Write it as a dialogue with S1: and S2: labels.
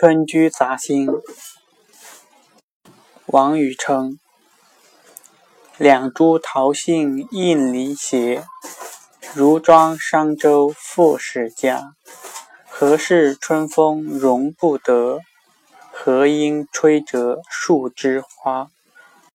S1: 春居杂兴，王禹称。两株桃杏映篱斜，如妆商周富士家。何事春风容不得？何因吹折树枝花？